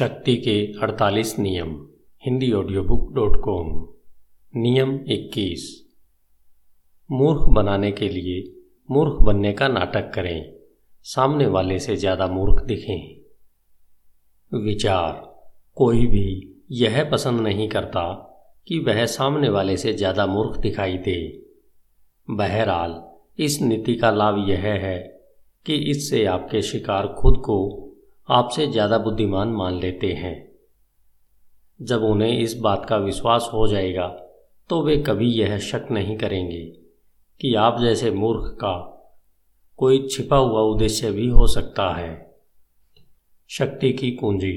शक्ति के 48 नियम, Hindi audio book dot com नियम 21 मूर्ख बनाने के लिए मूर्ख बनने का नाटक करें, सामने वाले से ज़्यादा मूर्ख दिखें। विचार, कोई भी यह पसंद नहीं करता कि वह सामने वाले से ज़्यादा मूर्ख दिखाई दे। बहरहाल, इस नीति का लाभ यह है कि इससे आपके शिकार खुद को आपसे ज़्यादा बुद्धिमान मान लेते हैं। जब उन्हें इस बात का विश्वास हो जाएगा तो वे कभी यह शक नहीं करेंगे कि आप जैसे मूर्ख का कोई छिपा हुआ उद्देश्य भी हो सकता है। शक्ति की कुंजी।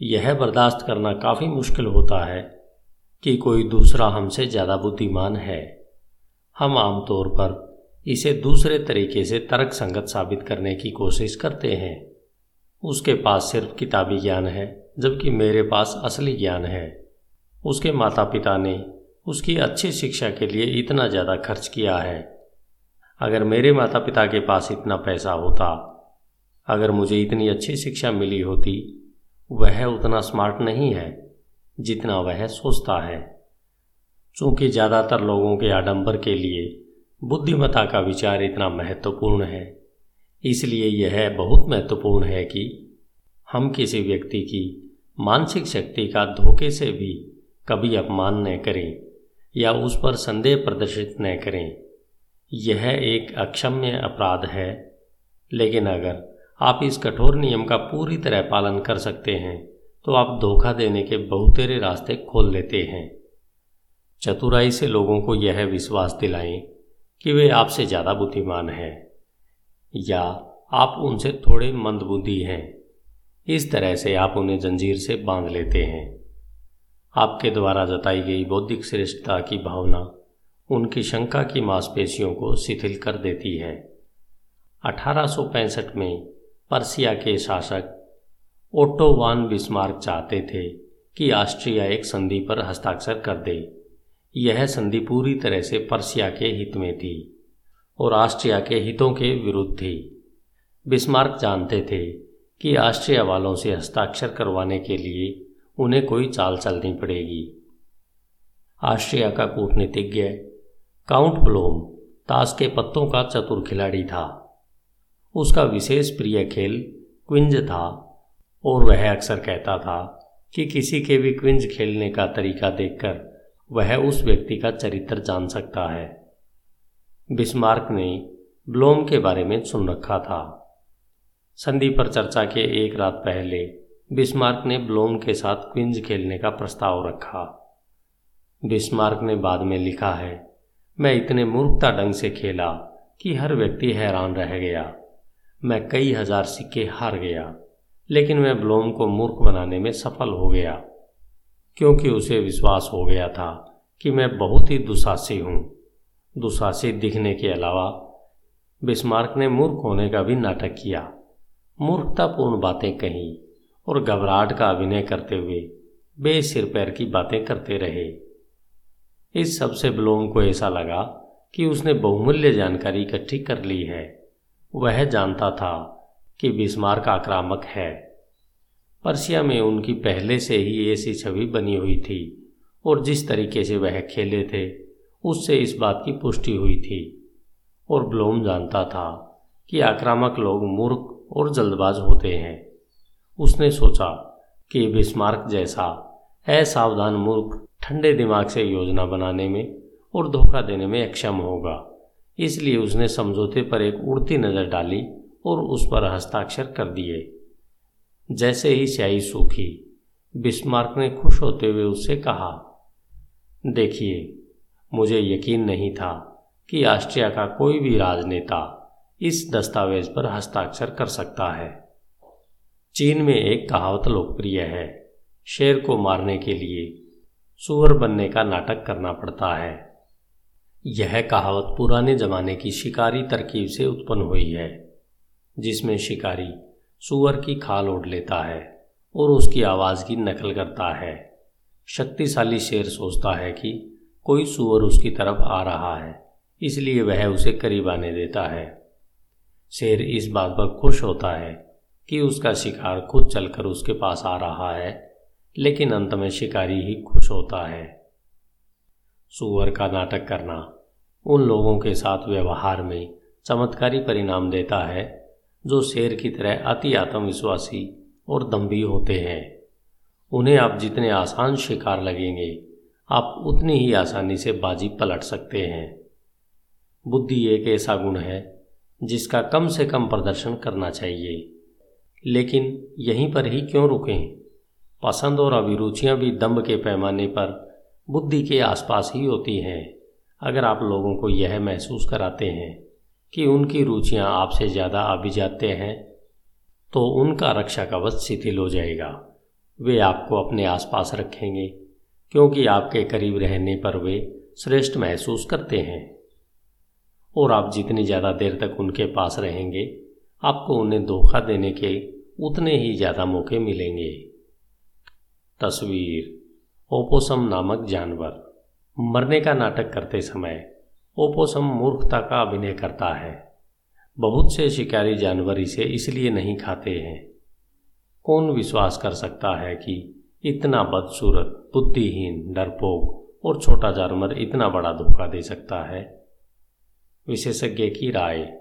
यह बर्दाश्त करना काफ़ी मुश्किल होता है कि कोई दूसरा हमसे ज़्यादा बुद्धिमान है। हम आमतौर पर इसे दूसरे तरीके से तर्क संगत साबित करने की कोशिश करते हैं। उसके पास सिर्फ़ किताबी ज्ञान है, जबकि मेरे पास असली ज्ञान है। उसके माता पिता ने उसकी अच्छी शिक्षा के लिए इतना ज़्यादा खर्च किया है। अगर मेरे माता पिता के पास इतना पैसा होता, अगर मुझे इतनी अच्छी शिक्षा मिली होती, वह उतना स्मार्ट नहीं है, जितना वह सोचता है। चूँकि ज़्यादातर लोगों के आडंबर के लिए बुद्धिमता का विचार इतना महत्वपूर्ण है, इसलिए यह बहुत महत्वपूर्ण है कि हम किसी व्यक्ति की मानसिक शक्ति का धोखे से भी कभी अपमान न करें या उस पर संदेह प्रदर्शित न करें। यह एक अक्षम्य अपराध है। लेकिन अगर आप इस कठोर नियम का पूरी तरह पालन कर सकते हैं तो आप धोखा देने के बहुतेरे रास्ते खोल लेते हैं। चतुराई से लोगों को यह विश्वास दिलाएँ कि वे आपसे ज़्यादा बुद्धिमान हैं या आप उनसे थोड़े मंदबुद्धि हैं। इस तरह से आप उन्हें जंजीर से बाँध लेते हैं। आपके द्वारा जताई गई बौद्धिक श्रेष्ठता की भावना उनकी शंका की मांसपेशियों को शिथिल कर देती है। 1865 में पर्सिया के शासक ओटोवान बिस्मार्क चाहते थे कि ऑस्ट्रिया एक संधि पर हस्ताक्षर कर दे। यह संधि पूरी तरह से पर्सिया के हित में थी और ऑस्ट्रिया के हितों के विरुद्ध थी। बिस्मार्क जानते थे कि ऑस्ट्रिया वालों से हस्ताक्षर करवाने के लिए उन्हें कोई चाल चलनी पड़ेगी। ऑस्ट्रिया का कूटनीतिज्ञ काउंट ब्लोम ताश के पत्तों का चतुर खिलाड़ी था। उसका विशेष प्रिय खेल क्विंज था और वह अक्सर कहता था कि किसी के भी क्विंज खेलने का तरीका देखकर वह उस व्यक्ति का चरित्र जान सकता है। बिस्मार्क ने ब्लोम के बारे में सुन रखा था। संधि पर चर्चा के एक रात पहले, बिस्मार्क ने ब्लोम के साथ क्विंज खेलने का प्रस्ताव रखा। बिस्मार्क ने बाद में लिखा है, मैं इतने मूर्खता ढंग से खेला कि हर व्यक्ति हैरान रह गया। मैं कई हज़ार सिक्के हार गया, लेकिन मैं ब्लोम को मूर्ख बनाने में सफल हो गया, क्योंकि उसे विश्वास हो गया था कि मैं बहुत ही दुसासी हूँ। दुशासित दिखने के अलावा, बिस्मार्क ने मूर्ख होने का भी नाटक किया। मूर्खतापूर्ण बातें कहीं और घबराहट का अभिनय करते हुए बेसिर पैर की बातें करते रहे। इस सबसे ब्लोम को ऐसा लगा कि उसने बहुमूल्य जानकारी इकट्ठी कर ली है। वह जानता था कि बिस्मार्क आक्रामक है। पर्सिया में उनकी पहले से ही ऐसी छवि बनी हुई थी और जिस तरीके से वह खेले थे, उससे इस बात की पुष्टि हुई थी। और ब्लोम जानता था कि आक्रामक लोग मूर्ख और जल्दबाज होते हैं। उसने सोचा कि बिस्मार्क जैसा असावधान मूर्ख ठंडे दिमाग से योजना बनाने में और धोखा देने में अक्षम होगा। इसलिए उसने समझौते पर एक उड़ती नज़र डाली और उस पर हस्ताक्षर कर दिए। जैसे ही स्याही सूखी, बिस्मार्क ने खुश होते हुए उससे कहा, देखिए, मुझे यकीन नहीं था कि ऑस्ट्रिया का कोई भी राजनेता इस दस्तावेज़ पर हस्ताक्षर कर सकता है। चीन में एक कहावत लोकप्रिय है, शेर को मारने के लिए सुअर बनने का नाटक करना पड़ता है। यह कहावत पुराने जमाने की शिकारी तरकीब से उत्पन्न हुई है, जिसमें शिकारी सुअर की खाल ओढ़ लेता है और उसकी आवाज़ की नकल करता है। शक्तिशाली शेर सोचता है कि कोई सुअर उसकी तरफ़ आ रहा है, इसलिए वह उसे करीब आने देता है। शेर इस बात पर खुश होता है कि उसका शिकार खुद चलकर उसके पास आ रहा है, लेकिन अंत में शिकारी ही खुश होता है। सुअर का नाटक करना उन लोगों के साथ व्यवहार में चमत्कारी परिणाम देता है, जो शेर की तरह अति आत्मविश्वासी और दम्भी होते हैं। उन्हें आप जितने आसान शिकार लगेंगे, आप उतनी ही आसानी से बाजी पलट सकते हैं। बुद्धि एक ऐसा गुण है जिसका कम से कम प्रदर्शन करना चाहिए। लेकिन यहीं पर ही क्यों रुकें? पसंद और अभिरुचियाँ भी दम्भ के पैमाने पर बुद्धि के आसपास ही होती हैं। अगर आप लोगों को यह महसूस कराते हैं कि उनकी रुचियाँ आपसे ज़्यादा अभिजाते हैं तो उनका रक्षा कवच शिथिल हो जाएगा। वे आपको अपने आसपास रखेंगे, क्योंकि आपके करीब रहने पर वे श्रेष्ठ महसूस करते हैं। और आप जितनी ज़्यादा देर तक उनके पास रहेंगे, आपको उन्हें धोखा देने के उतने ही ज़्यादा मौके मिलेंगे। तस्वीर, ओपोसम नामक जानवर। मरने का नाटक करते समय, ओपोसम मूर्खता का अभिनय करता है। बहुत से शिकारी जानवर इसे इसलिए नहीं खाते हैं। कौन विश्वास कर सकता है कि इतना बदसूरत, बुद्धिहीन, डरपोक और छोटा जानवर इतना बड़ा धोखा दे सकता है? विशेषज्ञ की राय।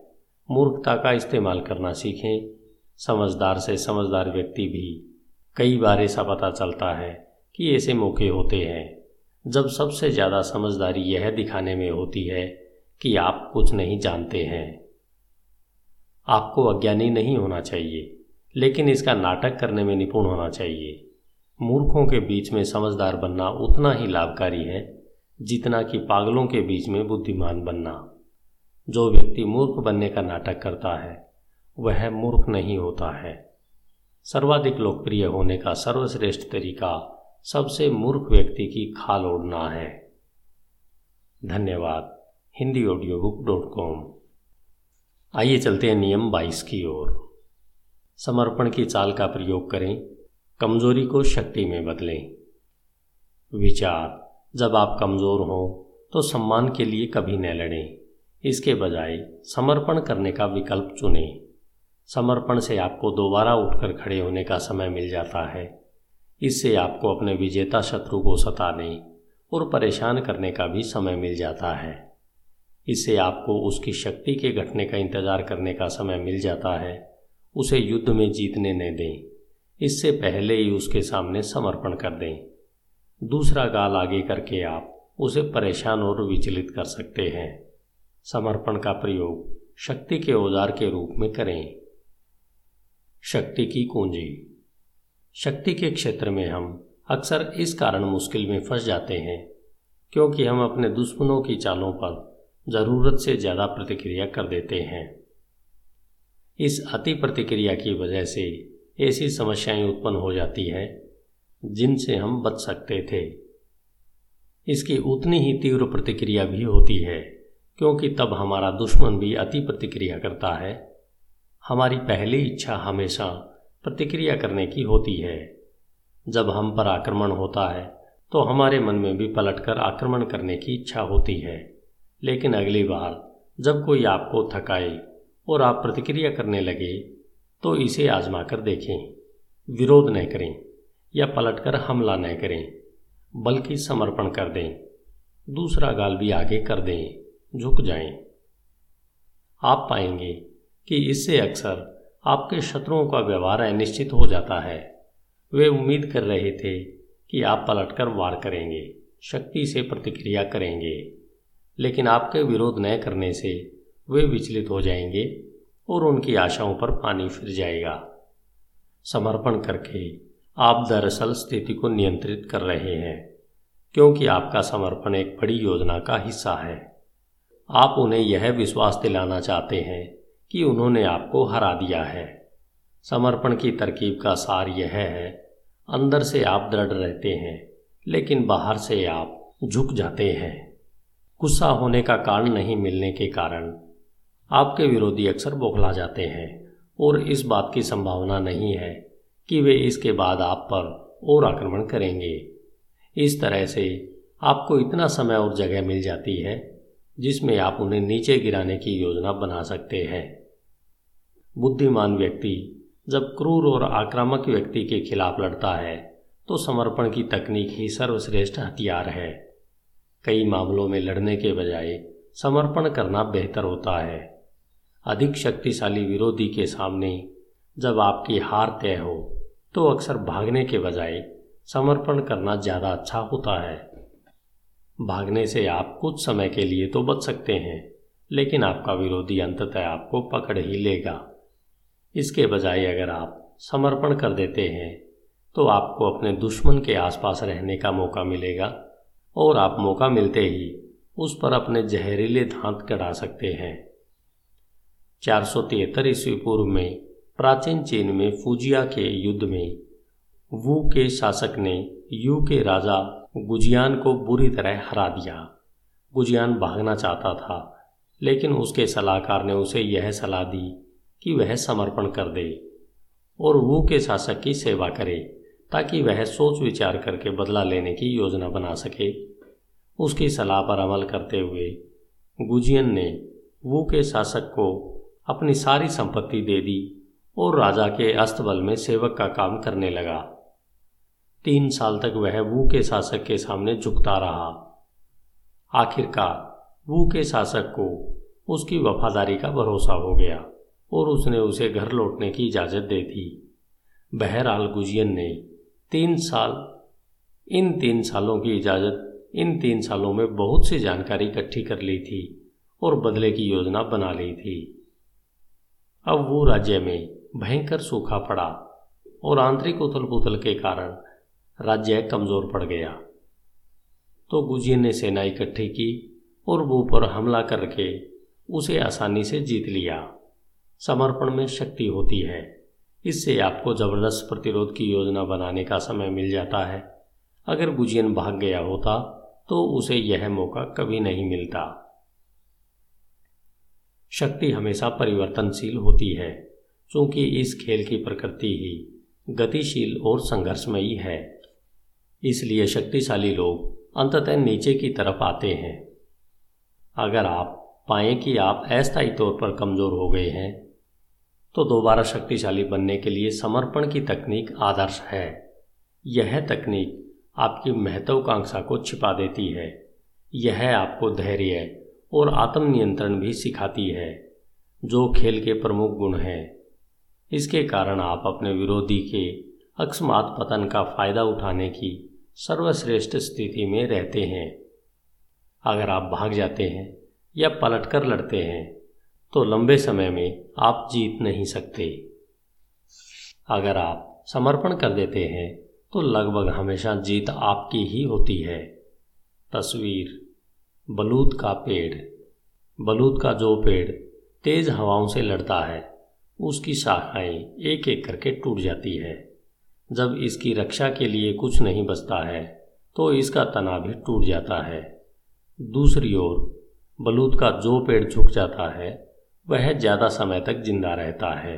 मूर्खता का इस्तेमाल करना सीखें। समझदार से समझदार व्यक्ति भी कई बार ऐसा पता चलता है कि ऐसे मौके होते हैं। जब सबसे ज़्यादा समझदारी यह दिखाने में होती है कि आप कुछ नहीं जानते हैं। आपको अज्ञानी नहीं होना चाहिए, लेकिन इसका नाटक करने में निपुण होना चाहिए। मूर्खों के बीच में समझदार बनना उतना ही लाभकारी है, जितना कि पागलों के बीच में बुद्धिमान बनना। जो व्यक्ति मूर्ख बनने का नाटक करता है, वह मूर्ख नहीं होता है। सर्वाधिक लोकप्रिय होने का सर्वश्रेष्ठ तरीका सबसे मूर्ख व्यक्ति की खाल ओढ़ना है। धन्यवाद। Hindi audio book dot com आइए चलते हैं नियम बाईस की ओर। समर्पण की चाल का प्रयोग करें। कमज़ोरी को शक्ति में बदलें। विचार। जब आप कमज़ोर हों तो सम्मान के लिए कभी न लड़ें। इसके बजाय समर्पण करने का विकल्प चुनें। समर्पण से आपको दोबारा उठकर खड़े होने का समय मिल जाता है। इससे आपको अपने विजेता शत्रु को सताने और परेशान करने का भी समय मिल जाता है। इससे आपको उसकी शक्ति के घटने का इंतज़ार करने का समय मिल जाता है। उसे युद्ध में जीतने न दें। इससे पहले ही उसके सामने समर्पण कर दें। दूसरा गाल आगे करके आप उसे परेशान और विचलित कर सकते हैं। समर्पण का प्रयोग शक्ति के औज़ार के रूप में करें। शक्ति की कुंजी। शक्ति के क्षेत्र में हम अक्सर इस कारण मुश्किल में फंस जाते हैं, क्योंकि हम अपने दुश्मनों की चालों पर ज़रूरत से ज़्यादा प्रतिक्रिया कर देते हैं। इस अति प्रतिक्रिया की वजह से ऐसी समस्याएँ उत्पन्न हो जाती है, जिनसे हम बच सकते थे। इसकी उतनी ही तीव्र प्रतिक्रिया भी होती है। क्योंकि तब हमारा दुश्मन भी अति प्रतिक्रिया करता है। हमारी पहली इच्छा हमेशा प्रतिक्रिया करने की होती है। जब हम पर आक्रमण होता है तो हमारे मन में भी पलटकर आक्रमण करने की इच्छा होती है। लेकिन अगली बार, जब कोई आपको थकाए और आप प्रतिक्रिया करने लगे तो इसे आजमा कर देखें। विरोध न करें या पलटकर हमला न करें, बल्कि समर्पण कर दें। दूसरा गाल भी आगे कर दें। झुक जाएँ। आप पाएँगे कि इससे अक्सर आपके शत्रुओं का व्यवहार अनिश्चित हो जाता है। वे उम्मीद कर रहे थे कि आप पलटकर वार करेंगे, शक्ति से प्रतिक्रिया करेंगे, लेकिन आपके विरोध न करने से वे विचलित हो जाएँगे और उनकी आशाओं पर पानी फिर जाएगा। समर्पण करके आप दरअसल स्थिति को नियंत्रित कर रहे हैं, क्योंकि आपका समर्पण एक बड़ी योजना का हिस्सा है। आप उन्हें यह विश्वास दिलाना चाहते हैं कि उन्होंने आपको हरा दिया है। समर्पण की तरकीब का सार यह है, अंदर से आप दृढ़ रहते हैं, लेकिन बाहर से आप झुक जाते हैं। गुस्सा होने का कारण नहीं मिलने के कारण आपके विरोधी अक्सर बौखला जाते हैं, और इस बात की संभावना नहीं है कि वे इसके बाद आप पर और आक्रमण करेंगे। इस तरह से आपको इतना समय और जगह मिल जाती है जिसमें आप उन्हें नीचे गिराने की योजना बना सकते हैं। बुद्धिमान व्यक्ति जब क्रूर और आक्रामक व्यक्ति के खिलाफ लड़ता है तो समर्पण की तकनीक ही सर्वश्रेष्ठ हथियार है। कई मामलों में लड़ने के बजाय समर्पण करना बेहतर होता है। अधिक शक्तिशाली विरोधी के सामने जब आपकी हार तय हो तो अक्सर भागने के बजाय समर्पण करना ज़्यादा अच्छा होता है। भागने से आप कुछ समय के लिए तो बच सकते हैं, लेकिन आपका विरोधी अंततः आपको पकड़ ही लेगा। इसके बजाय अगर आप समर्पण कर देते हैं तो आपको अपने दुश्मन के आसपास रहने का मौका मिलेगा, और आप मौका मिलते ही उस पर अपने जहरीले धांत गड़ा सकते हैं। चार सौ तिहत्तर ईस्वी पूर्व में, प्राचीन चीन में फूजिया के युद्ध में, वू के शासक ने यू के राजा गुजियान को बुरी तरह हरा दिया। गुजियान भागना चाहता था, लेकिन उसके सलाहकार ने उसे यह सलाह दी कि वह समर्पण कर दे और वू के शासक की सेवा करे, ताकि वह सोच विचार करके बदला लेने की योजना बना सके। उसकी सलाह पर अमल करते हुए गुजियन ने वू के शासक को अपनी सारी संपत्ति दे दी और राजा के अस्तबल में सेवक का काम करने लगा। तीन साल तक वह वू के शासक के सामने झुकता रहा। आखिरकार वू के शासक को उसकी वफादारी का भरोसा हो गया और उसने उसे घर लौटने की इजाज़त दे दी। बहरहाल गुजियन ने तीन साल, इन तीन सालों की इजाज़त, इन तीन सालों में बहुत सी जानकारी इकट्ठी कर ली थी और बदले की योजना बना ली थी। अब वो राज्य में भयंकर सूखा पड़ा और आंतरिक उथल पुथल के कारण राज्य कमज़ोर पड़ गया। तो गुजियन ने सेना इकट्ठी की और वो पर हमला करके उसे आसानी से जीत लिया। समर्पण में शक्ति होती है। इससे आपको ज़बरदस्त प्रतिरोध की योजना बनाने का समय मिल जाता है। अगर गुजियन भाग गया होता तो उसे यह मौका कभी नहीं मिलता। शक्ति हमेशा परिवर्तनशील होती है, क्योंकि इस खेल की प्रकृति ही गतिशील और संघर्षमयी है। इसलिए शक्तिशाली लोग अंततः नीचे की तरफ़ आते हैं। अगर आप पाएँ कि आप अस्थायी तौर पर कमज़ोर हो गए हैं तो दोबारा शक्तिशाली बनने के लिए समर्पण की तकनीक आदर्श है। यह तकनीक आपकी महत्वाकांक्षा को छिपा देती है। यह आपको धैर्य और आत्मनियंत्रण भी सिखाती है, जो खेल के प्रमुख गुण हैं। इसके कारण आप अपने विरोधी के अकस्मात पतन का फ़ायदा उठाने की सर्वश्रेष्ठ स्थिति में रहते हैं। अगर आप भाग जाते हैं या पलटकर लड़ते हैं तो लंबे समय में आप जीत नहीं सकते। अगर आप समर्पण कर देते हैं तो लगभग हमेशा जीत आपकी ही होती है। तस्वीर, बलूत का पेड़। बलूत का जो पेड़ तेज हवाओं से लड़ता है, उसकी शाखाएँ एक एक करके टूट जाती है। जब इसकी रक्षा के लिए कुछ नहीं बचता है तो इसका तना भी टूट जाता है। दूसरी ओर, बलूत का जो पेड़ झुक जाता है, वह ज़्यादा समय तक ज़िंदा रहता है।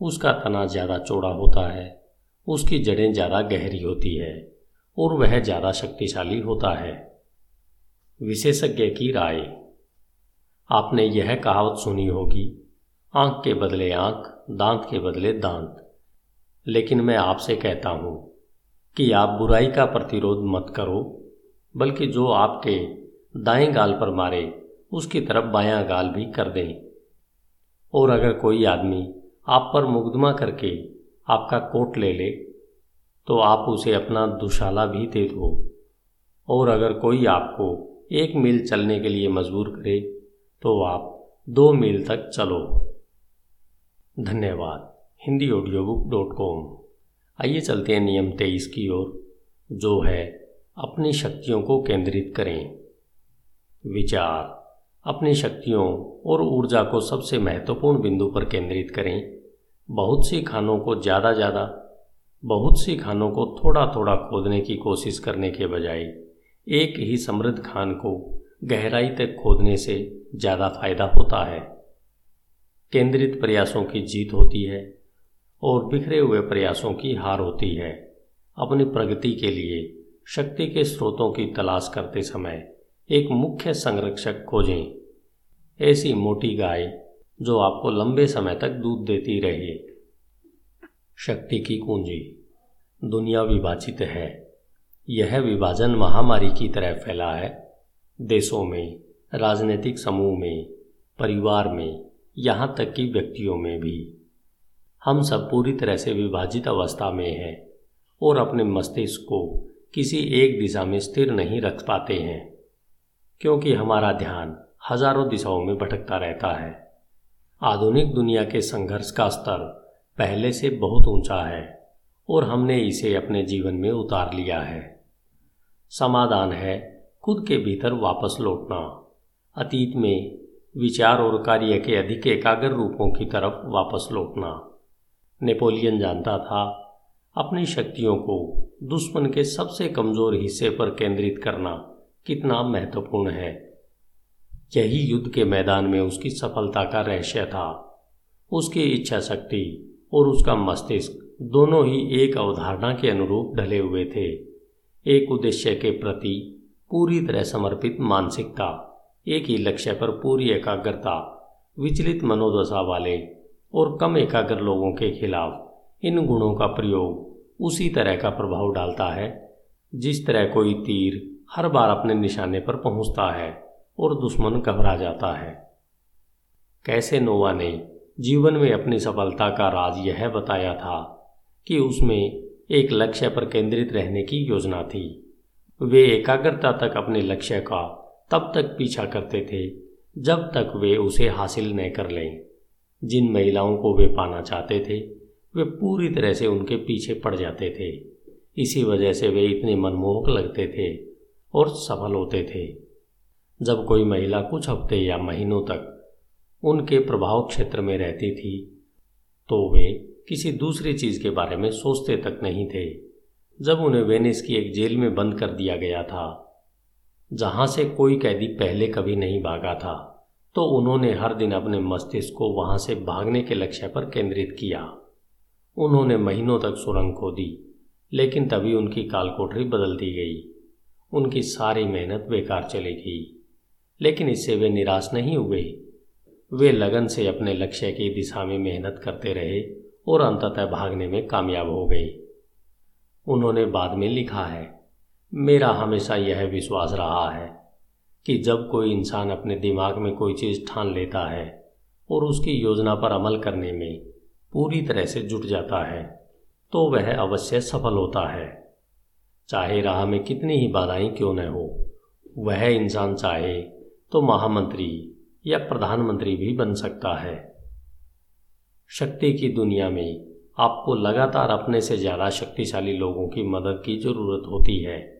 उसका तना ज़्यादा चौड़ा होता है, उसकी जड़ें ज़्यादा गहरी होती है, और वह ज़्यादा शक्तिशाली होता है। विशेषज्ञ की राय। आपने यह कहावत सुनी होगी, आँख के बदले आँख, दांत के बदले दांत। लेकिन मैं आपसे कहता हूँ कि आप बुराई का प्रतिरोध मत करो, बल्कि जो आपके दाएँ गाल पर मारे, उसकी तरफ़ बायां गाल भी कर दें। और अगर कोई आदमी आप पर मुकदमा करके आपका कोट ले ले तो आप उसे अपना दुशाला भी दे दो। और अगर कोई आपको एक मील चलने के लिए मजबूर करे तो आप दो मील तक चलो। धन्यवाद। Hindi audio book dot com आइए चलते हैं नियम तेईस की ओर, जो है अपनी शक्तियों को केंद्रित करें। विचार। अपनी शक्तियों और ऊर्जा को सबसे महत्वपूर्ण बिंदु पर केंद्रित करें। बहुत सी खानों को ज़्यादा ज़्यादा, बहुत सी खानों को थोड़ा थोड़ा खोदने की कोशिश करने के बजाय एक ही समृद्ध खान को गहराई तक खोदने से ज़्यादा फ़ायदा होता है। केंद्रित प्रयासों की जीत होती है। और बिखरे हुए प्रयासों की हार होती है। अपनी प्रगति के लिए, शक्ति के स्रोतों की तलाश करते समय एक मुख्य संरक्षक खोजें। ऐसी मोटी गाय जो आपको लंबे समय तक दूध देती रहे। शक्ति की कुंजी। दुनिया विभाजित है। यह विभाजन महामारी की तरह फैला है। देशों में, राजनीतिक समूह में, परिवार में, यहाँ तक कि व्यक्तियों में भी। हम सब पूरी तरह से विभाजित अवस्था में हैं और अपने मस्तिष्क को किसी एक दिशा में स्थिर नहीं रख पाते हैं, क्योंकि हमारा ध्यान हज़ारों दिशाओं में भटकता रहता है। आधुनिक दुनिया के संघर्ष का स्तर पहले से बहुत ऊँचा है और हमने इसे अपने जीवन में उतार लिया है। समाधान है खुद के भीतर वापस लौटना। अतीत में विचार और कार्य के अधिक एकाग्र रूपों की तरफ़ वापस लौटना। नेपोलियन जानता था। अपनी शक्तियों को दुश्मन के सबसे कमज़ोर हिस्से पर केंद्रित करना कितना महत्वपूर्ण है। यही युद्ध के मैदान में उसकी सफलता का रहस्य था। उसकी इच्छा शक्ति और उसका मस्तिष्क दोनों ही एक अवधारणा के अनुरूप ढले हुए थे। एक उद्देश्य के प्रति पूरी तरह समर्पित मानसिकता, एक ही लक्ष्य पर पूरी एकाग्रता, विचलित मनोदशा वाले और कम एकाग्र लोगों के खिलाफ इन गुणों का प्रयोग उसी तरह का प्रभाव डालता है, जिस तरह कोई तीर हर बार अपने निशाने पर पहुँचता है और दुश्मन घबरा जाता है। कैसे नोवा ने जीवन में अपनी सफलता का राज यह बताया था कि उसमें एक लक्ष्य पर केंद्रित रहने की योजना थी। वे एकाग्रता तक अपने लक्ष्य का तब तक पीछा करते थे जब तक वे उसे हासिल न कर लें। जिन महिलाओं को वे पाना चाहते थे, वे पूरी तरह से उनके पीछे पड़ जाते थे। इसी वजह से वे इतने मनमोहक लगते थे और सफल होते थे। जब कोई महिला कुछ हफ़्ते या महीनों तक उनके प्रभाव क्षेत्र में रहती थी तो वे किसी दूसरी चीज़ के बारे में सोचते तक नहीं थे। जब उन्हें वेनिस की एक जेल में बंद कर दिया गया था, जहाँ से कोई कैदी पहले कभी नहीं भागा था। तो उन्होंने हर दिन अपने मस्तिष्क को वहाँ से भागने के लक्ष्य पर केंद्रित किया। उन्होंने महीनों तक सुरंग खोदी लेकिन तभी उनकी कालकोठरी बदल दी गई। उनकी सारी मेहनत बेकार चली गई। लेकिन इससे वे निराश नहीं हुए। वे लगन से अपने लक्ष्य की दिशा में मेहनत करते रहे और अंततः भागने में कामयाब हो गए। उन्होंने बाद में लिखा है, मेरा हमेशा यह विश्वास रहा है। कि जब कोई इंसान अपने दिमाग में कोई चीज़ ठान लेता है और उसकी योजना पर अमल करने में पूरी तरह से जुट जाता है तो वह अवश्य सफल होता है। चाहे राह में कितनी ही बाधाएँ क्यों न हो, वह इंसान चाहे तो महामंत्री या प्रधानमंत्री भी बन सकता है। शक्ति की दुनिया में आपको लगातार अपने से ज़्यादा शक्तिशाली लोगों की मदद की ज़रूरत होती है।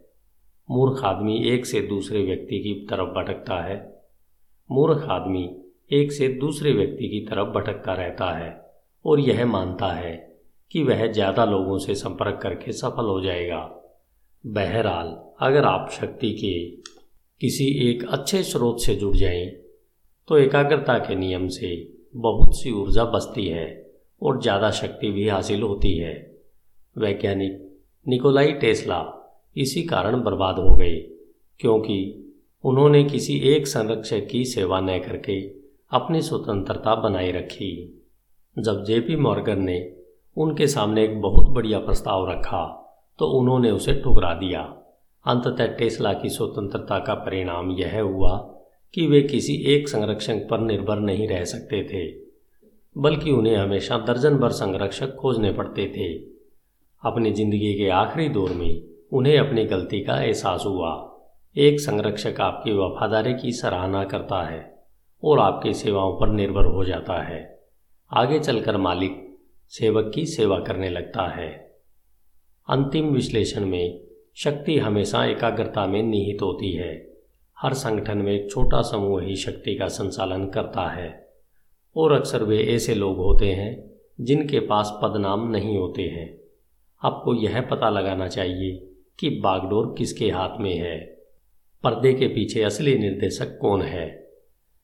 मूर्ख आदमी एक से दूसरे व्यक्ति की तरफ़ भटकता है। मूर्ख आदमी एक से दूसरे व्यक्ति की तरफ़ भटकता रहता है और यह मानता है कि वह ज़्यादा लोगों से संपर्क करके सफल हो जाएगा। बहरहाल, अगर आप शक्ति के किसी एक अच्छे स्रोत से जुड़ जाएँ तो एकाग्रता के नियम से बहुत सी ऊर्जा बचती है और ज़्यादा शक्ति भी हासिल होती है। वैज्ञानिक निकोलाई टेस्ला इसी कारण बर्बाद हो गए क्योंकि उन्होंने किसी एक संरक्षक की सेवा न करके अपनी स्वतंत्रता बनाए रखी। जब जेपी मॉर्गन ने उनके सामने एक बहुत बढ़िया प्रस्ताव रखा तो उन्होंने उसे ठुकरा दिया। अंततः टेस्ला की स्वतंत्रता का परिणाम यह हुआ कि वे किसी एक संरक्षक पर निर्भर नहीं रह सकते थे, बल्कि उन्हें हमेशा दर्जन भर संरक्षक खोजने पड़ते थे। अपनी ज़िंदगी के आखिरी दौर में उन्हें अपनी गलती का एहसास हुआ। एक संरक्षक आपकी वफादारी की सराहना करता है और आपकी सेवाओं पर निर्भर हो जाता है। आगे चलकर मालिक सेवक की सेवा करने लगता है। अंतिम विश्लेषण में शक्ति हमेशा एकाग्रता में निहित होती है। हर संगठन में एक छोटा समूह ही शक्ति का संचालन करता है। और अक्सर वे ऐसे लोग होते हैं जिनके पास पदनाम नहीं होते हैं। आपको यह पता लगाना चाहिए कि बागडोर किसके हाथ में है? पर्दे के पीछे असली निर्देशक कौन है?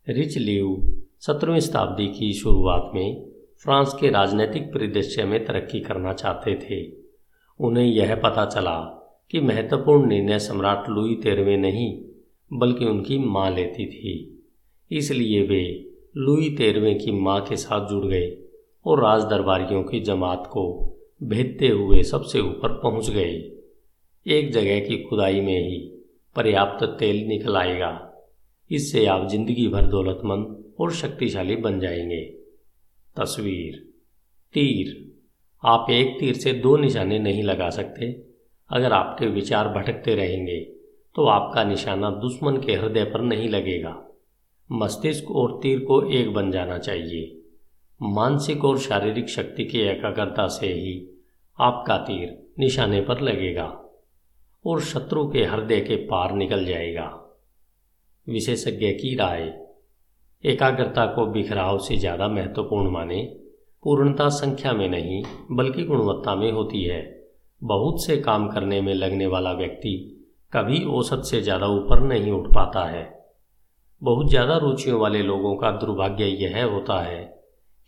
रिच लीव सत्रहवीं शताब्दी की शुरुआत में फ्रांस के राजनीतिक परिदृश्य में तरक्की करना चाहते थे। उन्हें यह पता चला कि महत्वपूर्ण निर्णय सम्राट लुई तेरहवें नहीं, बल्कि उनकी माँ लेती थी। इसलिए वे लुई तेरहवें की माँ के साथ जुड़ गए और राज दरबारियों की जमात को भेदते हुए सबसे ऊपर पहुँच गए। एक जगह की खुदाई में ही पर्याप्त तेल निकल आएगा। इससे आप ज़िंदगी भर दौलतमंद और शक्तिशाली बन जाएँगे। तस्वीर, तीर। आप एक तीर से दो निशाने नहीं लगा सकते। अगर आपके विचार भटकते रहेंगे तो आपका निशाना दुश्मन के हृदय पर नहीं लगेगा। मस्तिष्क और तीर को एक बन जाना चाहिए। मानसिक और शारीरिक शक्ति की एकाग्रता से ही आपका तीर निशाने पर लगेगा। और शत्रु के हृदय के पार निकल जाएगा। विशेषज्ञ की राय, एकाग्रता को बिखराव से ज़्यादा महत्वपूर्ण माने, पूर्णता संख्या में नहीं, बल्कि गुणवत्ता में होती है। बहुत से काम करने में लगने वाला व्यक्ति कभी औसत से ज़्यादा ऊपर नहीं उठ पाता है। बहुत ज़्यादा रुचियों वाले लोगों का दुर्भाग्य यह होता है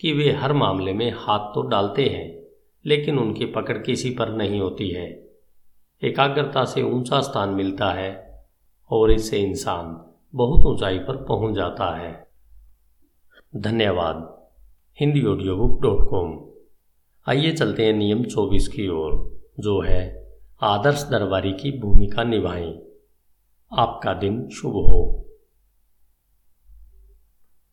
कि वे हर मामले में हाथ तो डालते हैं, लेकिन उनकी पकड़ किसी पर नहीं होती है। एकाग्रता से ऊँचा स्थान मिलता है और इससे इंसान बहुत ऊंचाई पर पहुँच जाता है। धन्यवाद। Hindi audio book dot com. आइए चलते हैं नियम चौबीस की ओर, जो है, आदर्श दरबारी की भूमिका निभाएँ। आपका दिन शुभ हो।